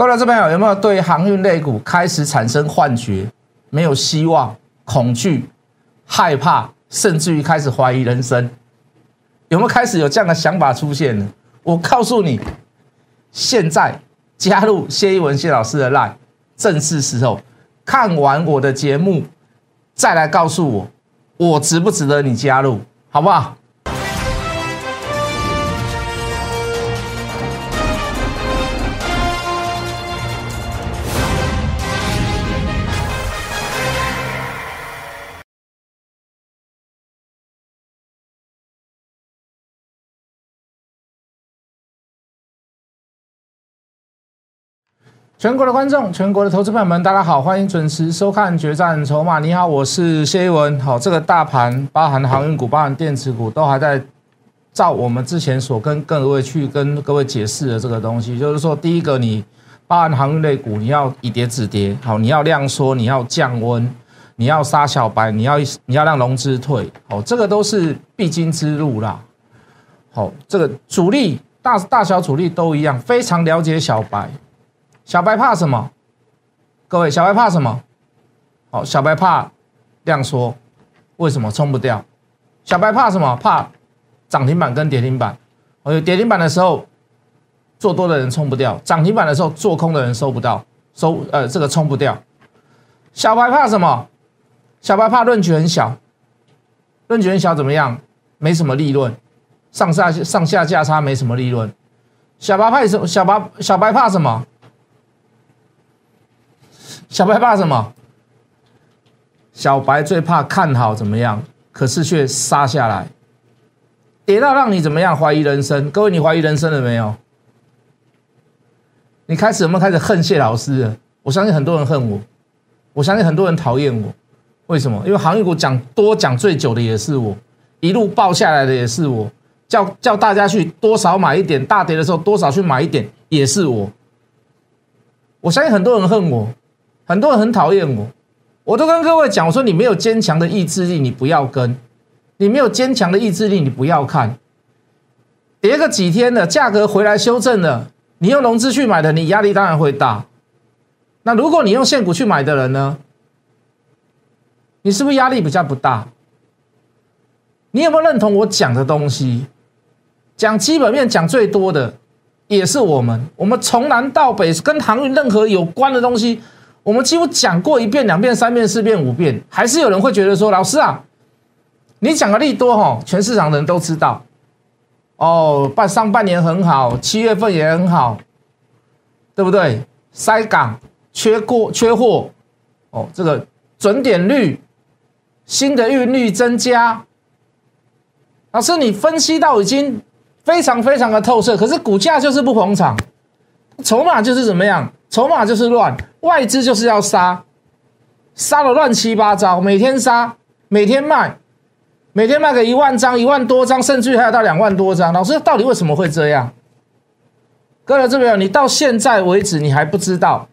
各位投资朋友，有没有对航运类股开始产生幻觉？没有希望、恐惧、害怕，甚至于开始怀疑人生？有没有开始有这样的想法出现呢？我告诉你，现在加入谢一文谢老师的 line，正是时候。看完我的节目，再来告诉我，我值不值得你加入，好不好？全国的观众，全国的投资朋友们，大家好，欢迎准时收看《决战筹码》。你好，我是谢一文。好，这个大盘包含航运股、包含电子股，都还在照我们之前所跟各位去跟各位解释的这个东西，就是说，第一个，你包含航运类股，你要以跌止跌，好，你要量缩，你要降温，你要杀小白，你要你要让融资退，好，这个都是必经之路啦。好，这个主力大大小主力都一样，非常了解小白。小白怕什么？各位，小白怕什么？好，小白怕量缩，为什么冲不掉？小白怕什么？怕涨停板跟跌停板。哦，跌停板的时候做多的人冲不掉，涨停板的时候做空的人收不到，收呃这个冲不掉。小白怕什么？小白怕论据很小，论据很小怎么样？没什么利润，上下上下价差没什么利润。小白怕什？小白小白怕什么？小白怕什么？小白最怕看好怎么样，可是却杀下来，跌到让你怎么样怀疑人生？各位，你怀疑人生了没有？你开始有没有开始恨谢老师？我相信很多人恨我，我相信很多人讨厌我。为什么？因为行业股讲多讲最久的也是我，一路爆下来的也是我，叫叫大家去多少买一点，大跌的时候多少去买一点也是我。我相信很多人恨我。很多人很讨厌我，我都跟各位讲，我说你没有坚强的意志力，你不要跟；你没有坚强的意志力，你不要看。跌个几天的价格回来修正了，你用融资去买的，你压力当然会大。那如果你用现股去买的人呢？你是不是压力比较不大？你有没有认同我讲的东西？讲基本面讲最多的也是我们，我们从南到北跟航运任何有关的东西。我们几乎讲过一遍、两遍、三遍、四遍、五遍，还是有人会觉得说：“老师啊，你讲的利多哈，全市场的人都知道。哦，半上半年很好，七月份也很好，对不对？塞港、缺货、缺货，哦，这个准点率、新的运率增加。老师，你分析到已经非常非常的透彻，可是股价就是不捧场，筹码就是怎么样？筹码就是乱。”外资就是要杀，杀的乱七八糟，每天杀，每天卖，每天卖个一万张、一万多张，甚至还有到两万多张。老师，到底为什么会这样？各位这边，你到现在为止，你还不知道，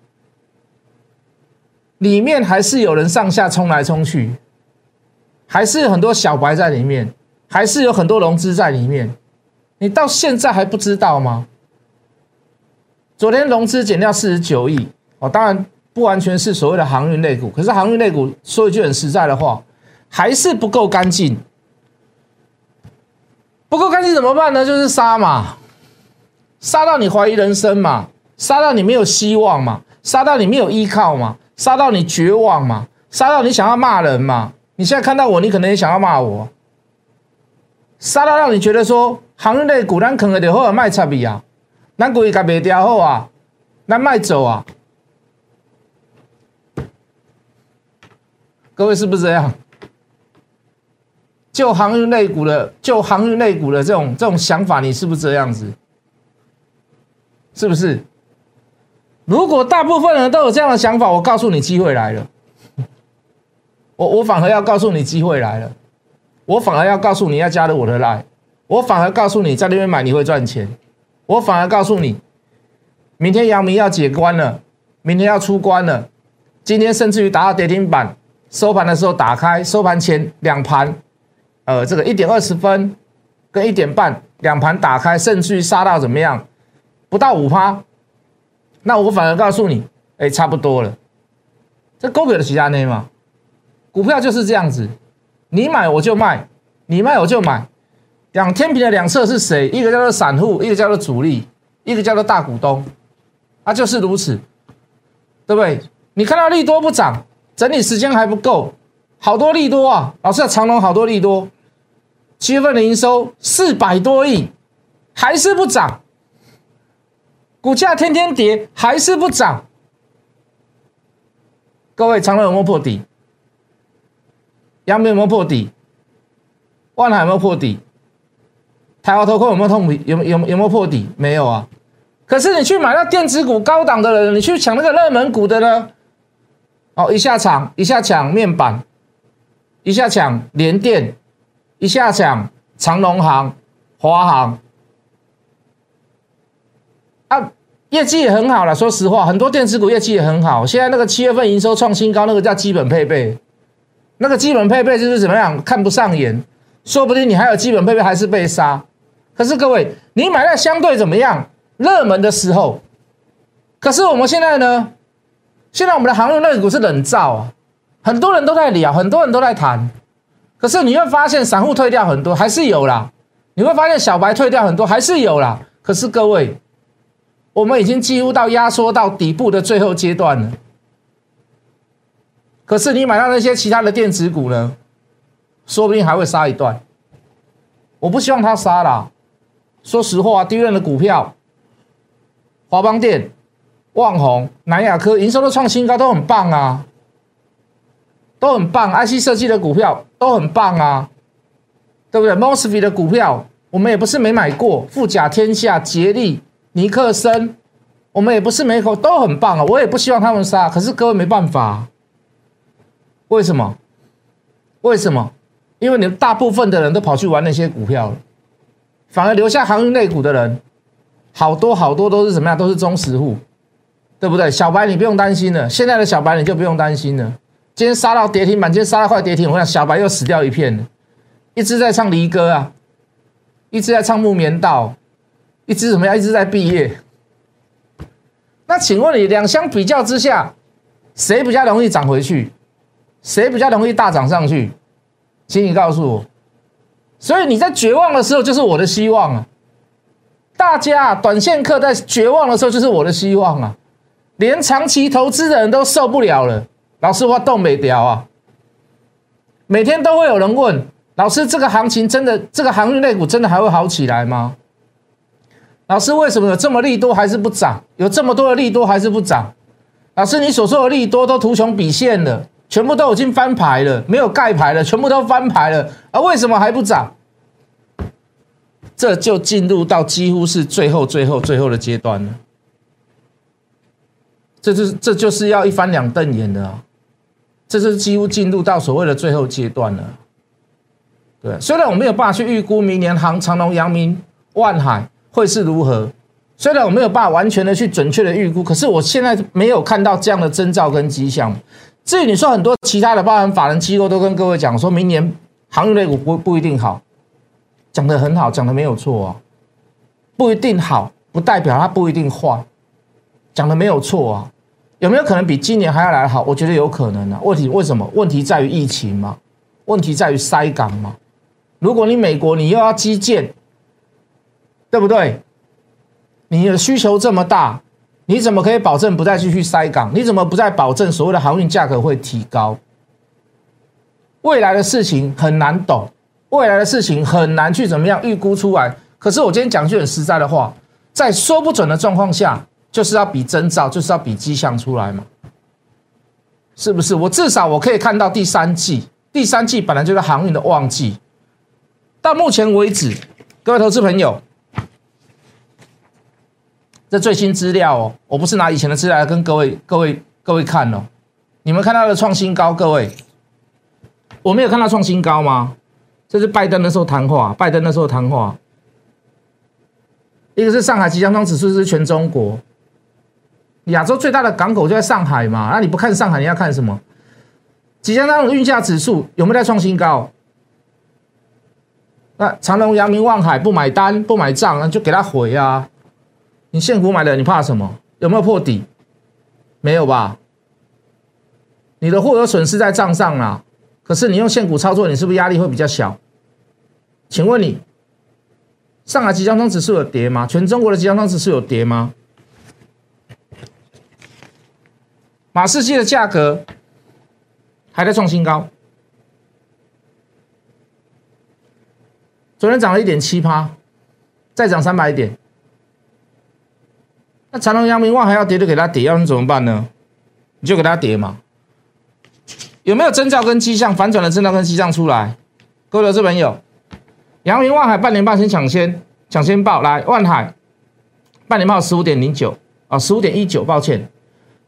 里面还是有人上下冲来冲去，还是很多小白在里面，还是有很多融资在里面，你到现在还不知道吗？昨天融资减掉四十九亿。哦，当然不完全是所谓的航运类股，可是航运类股说一句很实在的话，还是不够干净。不够干净怎么办呢？就是杀嘛，杀到你怀疑人生嘛，杀到你没有希望嘛，杀到你没有依靠嘛，杀到你绝望嘛，杀到你想要骂人嘛。你现在看到我，你可能也想要骂我。杀到让你觉得说航运类股咱可能得好好卖差比啊，咱故意甲卖掉好啊，咱卖走啊。各位是不是这样？就航运类股的，就航运类股的这种这种想法，你是不是这样子？是不是？如果大部分人都有这样的想法，我告诉你，机会来了。我我反而要告诉你，机会来了。我反而要告诉你要加入我的来。我反而告诉你，在那边买你会赚钱。我反而告诉你，明天阳明要解关了，明天要出关了，今天甚至于达到跌停板。收盘的时候打开，收盘前两盘，呃，这个一点二十分跟一点半两盘打开，甚至于杀到怎么样，不到五趴，那我反而告诉你，哎，差不多了。这股票的其他内嘛，股票就是这样子，你买我就卖，你卖我就买。两天平的两侧是谁？一个叫做散户，一个叫做主力，一个叫做大股东，啊，就是如此，对不对？你看到利多不涨，整理时间还不够，好多利多啊！老师，长隆好多利多，七月份的营收四百多亿，还是不涨。股价天天跌，还是不涨。各位，长隆有没有破底？阳明有没有破底？万海有没有破底？台华投控有没有痛？有有有没有破底？没有啊。可是你去买那电子股高档的人，你去抢那个热门股的呢？哦，一下抢，一下抢面板，一下抢联电，一下抢长隆行、华航。啊，业绩也很好了。说实话，很多电子股业绩也很好。现在那个七月份营收创新高，那个叫基本配备。那个基本配备就是怎么样？看不上眼，说不定你还有基本配备还是被杀。可是各位，你买在相对怎么样热门的时候？可是我们现在呢？现在我们的航运类股是冷灶啊，很多人都在聊，很多人都在谈。可是你会发现，散户退掉很多，还是有啦。你会发现小白退掉很多，还是有啦。可是各位。我们已经几乎到压缩到底部的最后阶段了。可是你买到那些其他的电子股呢？说不定还会杀一段。我不希望它杀了。说实话，低润的股票，华邦电、旺宏、南亚科营收都创新高，都很棒啊，都很棒。IC 设计的股票都很棒啊，对不对？Mosfet 的股票我们也不是没买过，富甲天下、捷力。尼克森，我们也不是没口都很棒啊，我也不希望他们杀，可是各位没办法，为什么？为什么？因为你们大部分的人都跑去玩那些股票了，反而留下航运类股的人，好多好多都是什么样？都是中实户，对不对？小白你不用担心了，现在的小白你就不用担心了。今天杀到跌停板，今天杀到快跌停，我想小白又死掉一片了，一直在唱离歌啊，一直在唱木棉道。一直怎么样？一直在毕业。那请问你两相比较之下，谁比较容易涨回去？谁比较容易大涨上去？请你告诉我。所以你在绝望的时候，就是我的希望啊！大家短线客在绝望的时候，就是我的希望啊！连长期投资的人都受不了了。老师，我动没掉啊！每天都会有人问老师：这个行情真的，这个航运类股真的还会好起来吗？老师，为什么有这么利多还是不涨？有这么多的利多还是不涨？老师，你所说的利多都图穷匕现了，全部都已经翻牌了，没有盖牌了，全部都翻牌了，而为什么还不涨？这就进入到几乎是最后、最后、最后的阶段了。这就是这就是要一翻两瞪眼的啊！这是几乎进入到所谓的最后阶段了。对，虽然我没有办法去预估明年航长隆、阳明、万海。会是如何？虽然我没有办法完全的去准确的预估，可是我现在没有看到这样的征兆跟迹象。至于你说很多其他的包含法人机构都跟各位讲，说明年航运类股不不一定好，讲的很好，讲的没有错啊，不一定好，不代表它不一定坏，讲的没有错啊。有没有可能比今年还要来的好？我觉得有可能啊。问题为什么？问题在于疫情嘛？问题在于塞港嘛？如果你美国你又要基建。对不对？你的需求这么大，你怎么可以保证不再继续塞港？你怎么不再保证所谓的航运价格会提高？未来的事情很难懂，未来的事情很难去怎么样预估出来。可是我今天讲句很实在的话，在说不准的状况下，就是要比征兆，就是要比迹象出来嘛？是不是？我至少我可以看到第三季，第三季本来就是航运的旺季。到目前为止，各位投资朋友。这最新资料哦，我不是拿以前的资料来跟各位、各位、各位看哦。你们看到的创新高，各位，我没有看到创新高吗？这是拜登的时候谈话，拜登的时候谈话。一个是上海即将装指数是全中国，亚洲最大的港口就在上海嘛。那你不看上海，你要看什么？即将当运价指数有没有在创新高？那长隆、阳明、望海不买单、不买账，那就给他回啊。你现股买的，你怕什么？有没有破底？没有吧？你的货有损失在账上啦，可是你用现股操作，你是不是压力会比较小？请问你，上海即将通指数有跌吗？全中国的即将通指数有跌吗？马士基的价格还在创新高，昨天涨了一点七趴，再涨三百点。那长隆、阳明、万还要跌就给它跌，要你怎么办呢？你就给它跌嘛。有没有征兆跟迹象反转的征兆跟迹象出来？各位投资朋友，阳明、万海半年报先抢先抢先报来，万海半年报十五点零九啊，十五点一九，抱歉。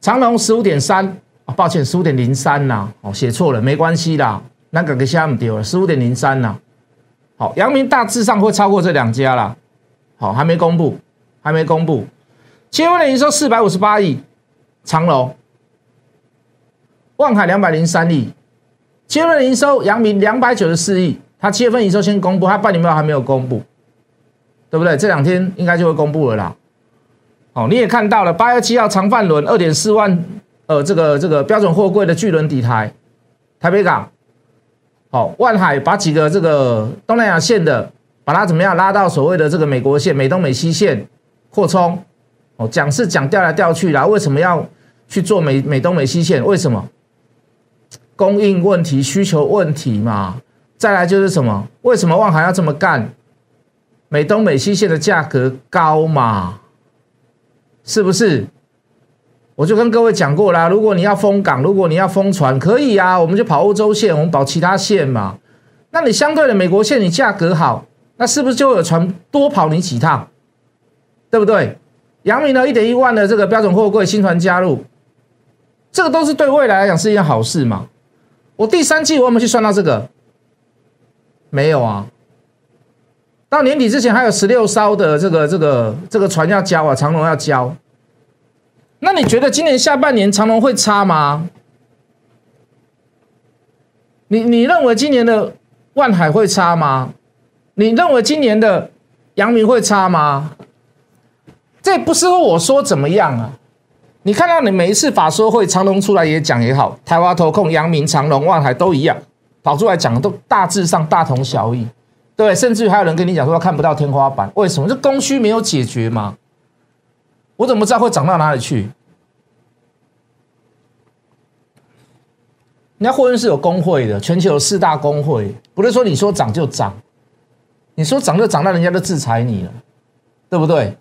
长隆十五点三啊，抱歉，十五点零三呐，哦，写错了，没关系啦，那个给下面丢了，十五点零三呐。好，阳明大致上会超过这两家啦。好，还没公布，还没公布。七月份的营收四百五十八亿，长隆、万海两百零三亿。七月份的营收，阳明两百九十四亿，它七月份营收先公布，它半年报还没有公布，对不对？这两天应该就会公布了啦。哦，你也看到了，八月七号长范轮二点四万，呃，这个这个标准货柜的巨轮底台，台北港，好，万海把几个这个东南亚线的，把它怎么样拉到所谓的这个美国线、美东美西线扩充，哦，讲是讲调来调去啦，为什么要去做美美东美西线？为什么？供应问题、需求问题嘛。再来就是什么？为什么万海要这么干？美东美西线的价格高嘛。是不是？我就跟各位讲过啦，如果你要封港，如果你要封船，可以啊，我们就跑欧洲线，我们跑其他线嘛。那你相对的美国线，你价格好，那是不是就有船多跑你几趟？对不对？阳明呢，一点一万的这个标准货柜新船加入，这个都是对未来来讲是一件好事嘛。我第三季我有没有去算到这个？没有啊。到年底之前还有十六艘的这个这个这个船要交啊，长龙要交。那你觉得今年下半年长龙会差吗？你你认为今年的万海会差吗？你认为今年的阳明会差吗？这不是我说怎么样啊？你看到你每一次法说会长隆出来也讲也好，台湾投控、阳明、长隆、万海都一样，跑出来讲都大致上大同小异。对，甚至于还有人跟你讲说看不到天花板，为什么？这供需没有解决吗？我怎么知道会涨到哪里去？人家货运是有工会的，全球有四大工会，不是说你说涨就涨，你说涨就涨，那人家都制裁你了，对不对？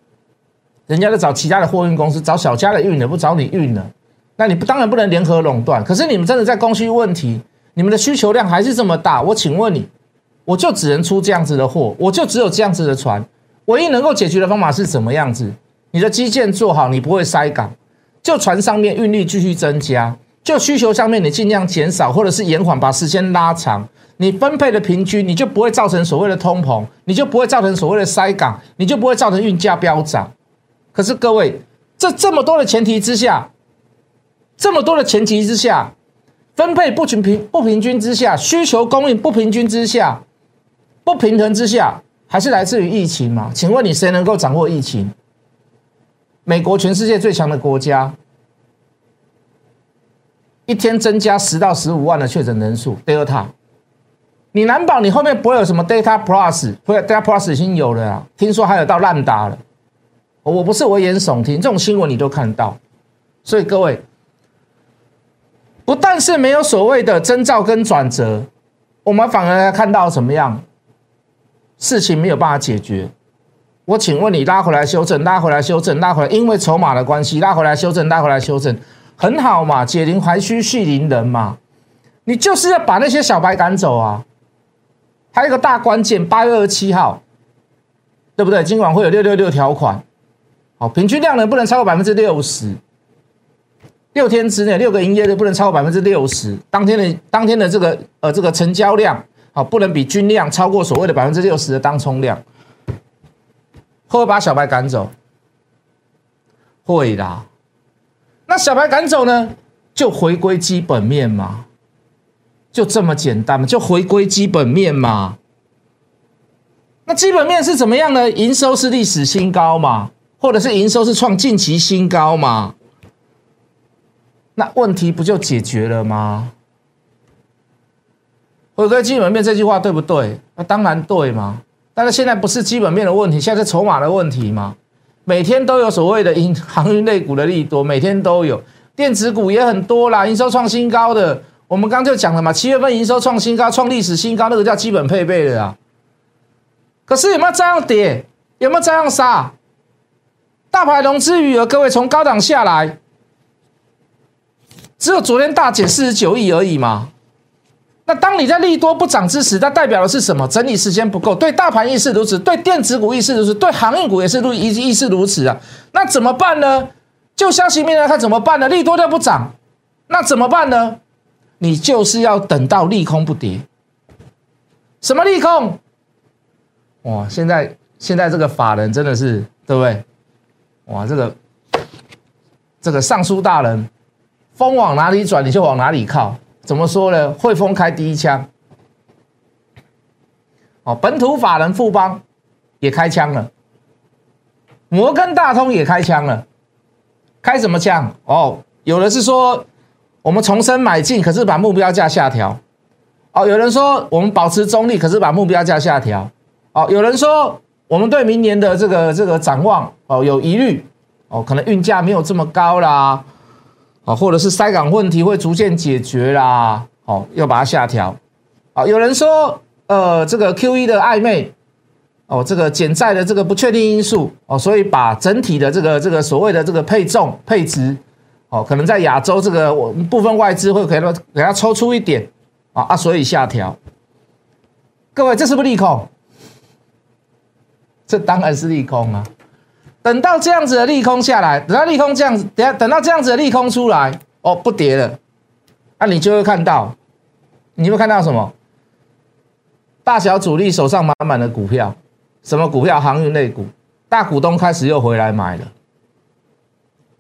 人家都找其他的货运公司，找小家的运的，不找你运了，那你不当然不能联合垄断。可是你们真的在供需问题，你们的需求量还是这么大，我请问你。我就只能出这样子的货，我就只有这样子的船，唯一能够解决的方法是怎么样子？你的基建做好，你不会塞港，就船上面运力继续增加，就需求上面你尽量减少或者是延缓，把时间拉长，你分配的平均，你就不会造成所谓的通膨，你就不会造成所谓的塞港，你就不会造成运价飙涨。可是各位，这这么多的前提之下，这么多的前提之下，分配不均平不平均之下，需求供应不平均之下。不平衡之下，还是来自于疫情嘛？请问你谁能够掌握疫情？美国全世界最强的国家，一天增加十到十五万的确诊人数，Delta，你难保你后面不会有什么 Data Plus，或者 Data Plus 已经有了啊？听说还有到烂打了，我不是危言耸听，这种新闻你都看到，所以各位，不但是没有所谓的征兆跟转折，我们反而看到什么样？事情没有办法解决，我请问你拉回来修正，拉回来修正，拉回来，因为筹码的关系，拉回来修正，拉回来修正，很好嘛，解铃还须系铃人嘛，你就是要把那些小白赶走啊。还有一个大关键，八月二十七号，对不对？今晚会有六六六条款，好，平均量呢不能超过百分之六十，六天之内六个营业日不能超过百分之六十，当天的当天的这个呃这个成交量。好，不能比均量超过所谓的百分之六十的当冲量，会不会把小白赶走？会啦。那小白赶走呢，就回归基本面嘛，就这么简单嘛，就回归基本面嘛。那基本面是怎么样呢？营收是历史新高嘛，或者是营收是创近期新高嘛？那问题不就解决了吗？回归基本面这句话对不对？那当然对嘛。但是现在不是基本面的问题，现在是筹码的问题嘛。每天都有所谓的银行运类股的利多，每天都有电子股也很多啦，营收创新高的。我们刚就讲了嘛，七月份营收创新高，创历史新高，那个叫基本配备的啊。可是有没有这样跌？有没有这样杀？大盘融资余额，各位从高档下来，只有昨天大减四十九亿而已嘛。那当你在利多不涨之时，它代表的是什么？整理时间不够。对大盘亦是如此，对电子股亦是如此，对航运股也是如亦亦是如此啊。那怎么办呢？就消息面来看，怎么办呢？利多就不涨，那怎么办呢？你就是要等到利空不跌。什么利空？哇！现在现在这个法人真的是对不对？哇！这个这个尚书大人，风往哪里转，你就往哪里靠。怎么说呢？汇丰开第一枪，哦，本土法人富邦也开枪了，摩根大通也开枪了，开什么枪？哦，有的是说我们重申买进，可是把目标价下调。哦，有人说我们保持中立，可是把目标价下调。哦，有人说我们对明年的这个这个展望哦有疑虑，哦，可能运价没有这么高啦。啊，或者是塞港问题会逐渐解决啦，哦，要把它下调。啊，有人说，呃，这个 Q E 的暧昧，哦，这个减债的这个不确定因素，哦，所以把整体的这个这个所谓的这个配重配置，哦，可能在亚洲这个我部分外资会给它给它抽出一点，啊啊，所以下调。各位，这是不是利空？这当然是利空啊。等到这样子的利空下来，等到利空这样子，等下等到这样子的利空出来，哦，不跌了，那你就会看到，你会看到什么？大小主力手上满满的股票，什么股票？航运类股，大股东开始又回来买了，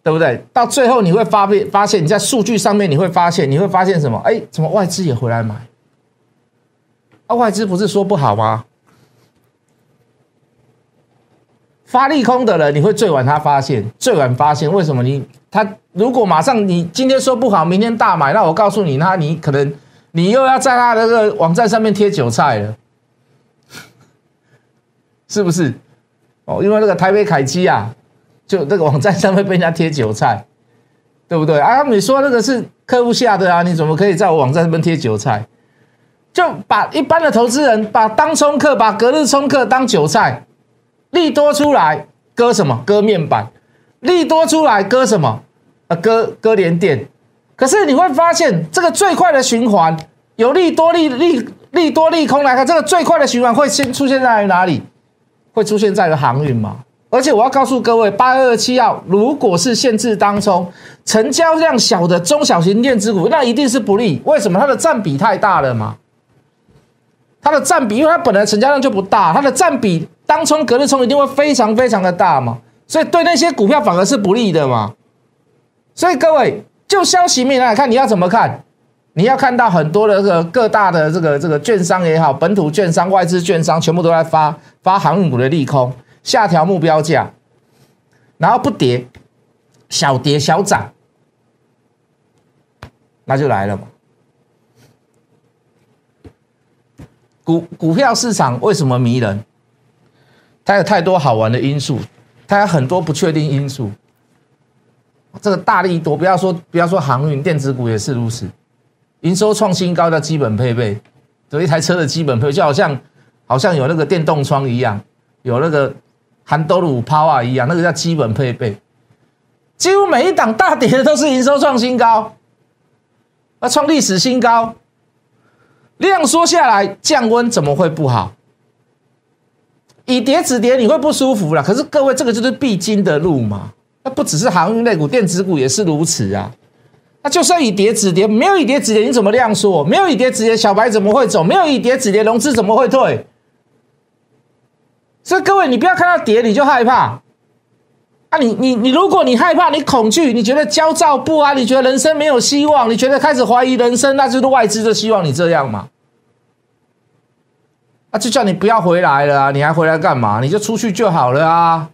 对不对？到最后你会发现，发现你在数据上面你会发现，你会发现什么？哎，怎么外资也回来买？啊，外资不是说不好吗？发利空的人，你会最晚他发现，最晚发现为什么？你他如果马上你今天说不好，明天大买，那我告诉你，那你可能你又要在他那个网站上面贴韭菜了，是不是？哦，因为那个台北凯基啊，就那个网站上面被人家贴韭菜，对不对？啊，你说那个是客户下的啊，你怎么可以在我网站上面贴韭菜？就把一般的投资人把当冲客、把隔日冲客当韭菜。利多出来割什么？割面板。利多出来割什么？呃，割割连电。可是你会发现，这个最快的循环，有利多利利利多利空来看，这个最快的循环会先出现在哪里？会出现在航运嘛？而且我要告诉各位，八二七号如果是限制当中成交量小的中小型电子股，那一定是不利。为什么？它的占比太大了嘛？它的占比，因为它本来成交量就不大，它的占比。当冲隔日冲一定会非常非常的大嘛，所以对那些股票反而是不利的嘛。所以各位就消息面来看，你要怎么看？你要看到很多的这个各大的这个这个券商也好，本土券商、外资券商全部都在发发航运股的利空，下调目标价，然后不跌，小跌小涨，那就来了嘛。股股票市场为什么迷人？它有太多好玩的因素，它有很多不确定因素。这个大力多，不要说不要说航运电子股也是如此，营收创新高的基本配备，有一台车的基本配备，就好像好像有那个电动窗一样，有那个韩多鲁 Power 一样，那个叫基本配备。几乎每一档大跌的都是营收创新高，那，创历史新高，量缩下来，降温怎么会不好？以跌止跌，你会不舒服了。可是各位，这个就是必经的路嘛。那不只是航运类股，电子股也是如此啊。那就算以跌止跌，没有以跌止跌，你怎么量缩？没有以跌止跌，小白怎么会走？没有以跌止跌，融资怎么会退？所以各位，你不要看到跌你就害怕啊！你你你，如果你害怕，你恐惧，你觉得焦躁不安，你觉得人生没有希望，你觉得开始怀疑人生，那就是外资就希望你这样嘛。就叫你不要回来了啊！你还回来干嘛？你就出去就好了啊，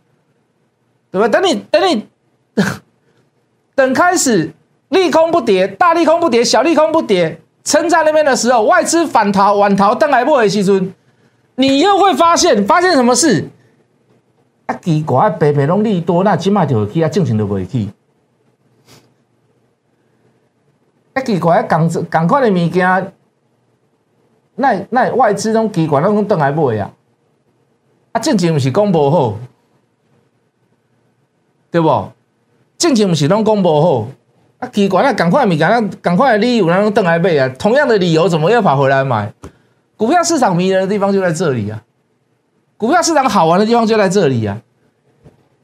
对吧？等你等你 等开始利空不跌，大利空不跌，小利空不跌，撑在那边的时候，外资反逃晚逃，登来不回西村，你又会发现发现什么事？啊，奇怪，白白拢利多，那起码就会去啊，正常就会去。啊，奇怪，港港快的物件，那那外资拢奇怪，拢登来买啊。啊，正经毋是讲无好，对不？正经毋是拢讲无好。啊，奇怪，那赶快物件，那赶快的理由，那拢登来买啊。同样的理由，怎么又跑回来买？股票市场迷人的地方就在这里啊。股票市场好玩的地方就在这里啊！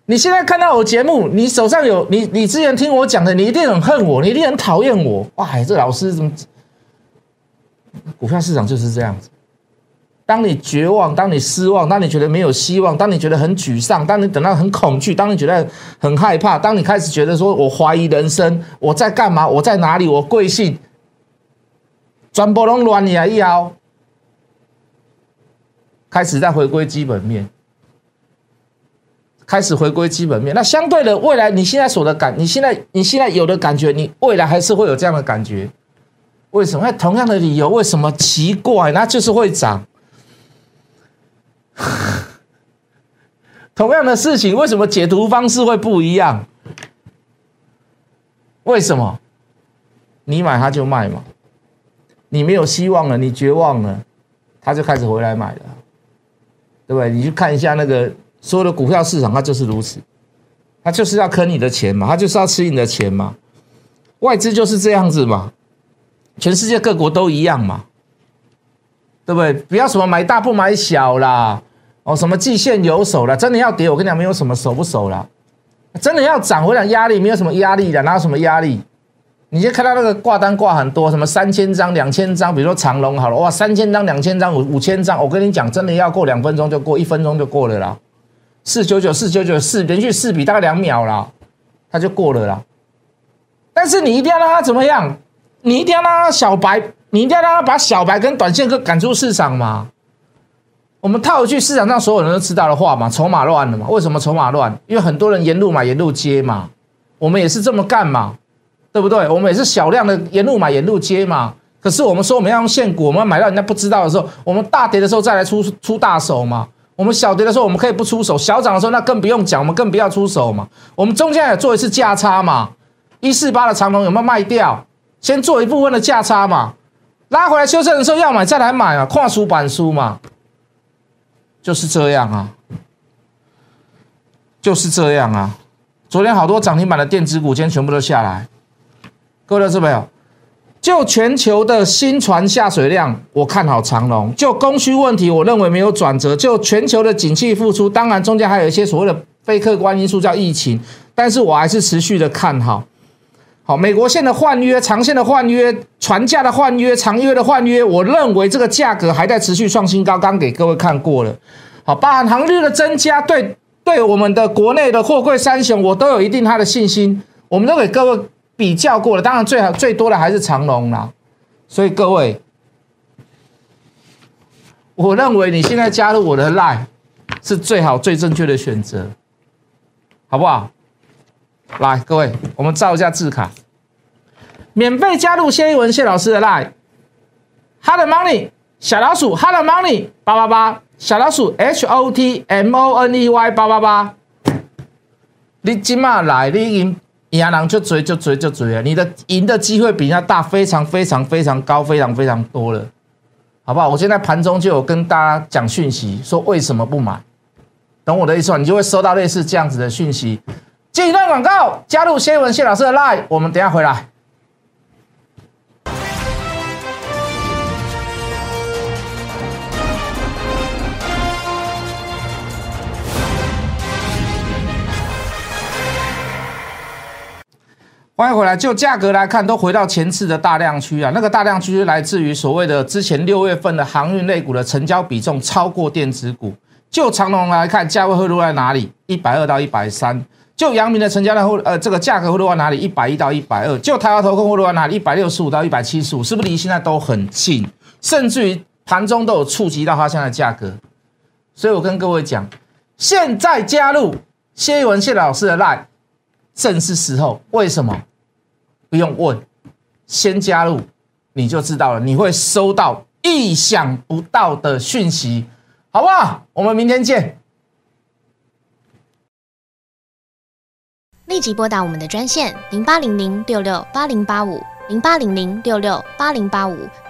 你现在看到我节目，你手上有你，你之前听我讲的，你一定很恨我，你一定很讨厌我。哇，这老师怎么？股票市场就是这样子。当你绝望，当你失望，当你觉得没有希望，当你觉得很沮丧，当你等到很恐惧，当你觉得很害怕，当你开始觉得说我怀疑人生，我在干嘛？我在哪里？我贵姓？全部拢乱呀！以后。开始在回归基本面，开始回归基本面。那相对的，未来你现在所的感，你现在你现在有的感觉，你未来还是会有这样的感觉。为什么？同样的理由，为什么？奇怪？那就是会涨。同样的事情，为什么？解读方式会不一样？为什么？你买它就卖嘛，你没有希望了，你绝望了，他就开始回来买了。对不对？你去看一下那个所有的股票市场，它就是如此，它就是要坑你的钱嘛，它就是要吃你的钱嘛，外资就是这样子嘛，全世界各国都一样嘛，对不对？不要什么买大不买小啦，哦，什么季线有手了，真的要跌，我跟你讲，没有什么守不守啦，真的要涨，我讲压力没有什么压力的，哪有什么压力？你就看到那个挂单挂很多，什么三千张、两千张，比如说长龙好了，哇，三千张、两千张、五五千张，我跟你讲，真的要过两分钟就过，一分钟就过了啦。四九九、四九九、四连续四笔大概两秒啦，它就过了啦。但是你一定要让它怎么样？你一定要让他小白，你一定要让他把小白跟短线客赶出市场嘛。我们套一句市场上所有人都知道的话嘛，筹码乱了嘛。为什么筹码乱？因为很多人沿路买沿路接嘛。我们也是这么干嘛。对不对？我们也是小量的沿路买沿路接嘛。可是我们说我们要用现股，我们买到人家不知道的时候，我们大跌的时候再来出出大手嘛。我们小跌的时候我们可以不出手，小涨的时候那更不用讲，我们更不要出手嘛。我们中间也做一次价差嘛。一四八的长龙有没有卖掉？先做一部分的价差嘛，拉回来修正的时候要买再来买啊，跨书板书嘛，就是这样啊，就是这样啊。昨天好多涨停板的电子股，今天全部都下来。各位老师朋友，就全球的新船下水量，我看好长龙；就供需问题，我认为没有转折；就全球的景气复苏，当然中间还有一些所谓的非客观因素，叫疫情，但是我还是持续的看好。好，美国线的换约、长线的换约、船价的换约、长约的换约，我认为这个价格还在持续创新高。刚给各位看过了。好，包含航率的增加，对对我们的国内的货柜三雄，我都有一定它的信心。我们都给各位。比较过了，当然最好最多的还是长隆啦。所以各位，我认为你现在加入我的 line 是最好最正确的选择，好不好？来，各位，我们照一下字卡，免费加入谢一文谢老师的 line，hot money 小老鼠 hot money 八八八小老鼠 h o t m o n e y 八八八，你今嘛来，你赢。赢人就追就追就追啊！你的赢的机会比人家大，非常非常非常高，非常非常多了，好不好？我现在盘中就有跟大家讲讯息，说为什么不买？懂我的意思吗？你就会收到类似这样子的讯息。进一段广告，加入谢文谢老师的 line，我们等下回来。欢迎回来。就价格来看，都回到前次的大量区啊。那个大量区来自于所谓的之前六月份的航运类股的成交比重超过电子股。就长龙来看，价位会落在哪里？一百二到一百三。就阳明的成交量会呃，这个价格会落在哪里？一百一到一百二。就台湾投控会落在哪里？一百六十五到一百七十五，是不是离现在都很近？甚至于盘中都有触及到它现在的价格。所以我跟各位讲，现在加入。谢一文谢老师的 line 正是时候，为什么？不用问，先加入你就知道了，你会收到意想不到的讯息，好不好？我们明天见。立即拨打我们的专线零八零零六六八零八五零八零零六六八零八五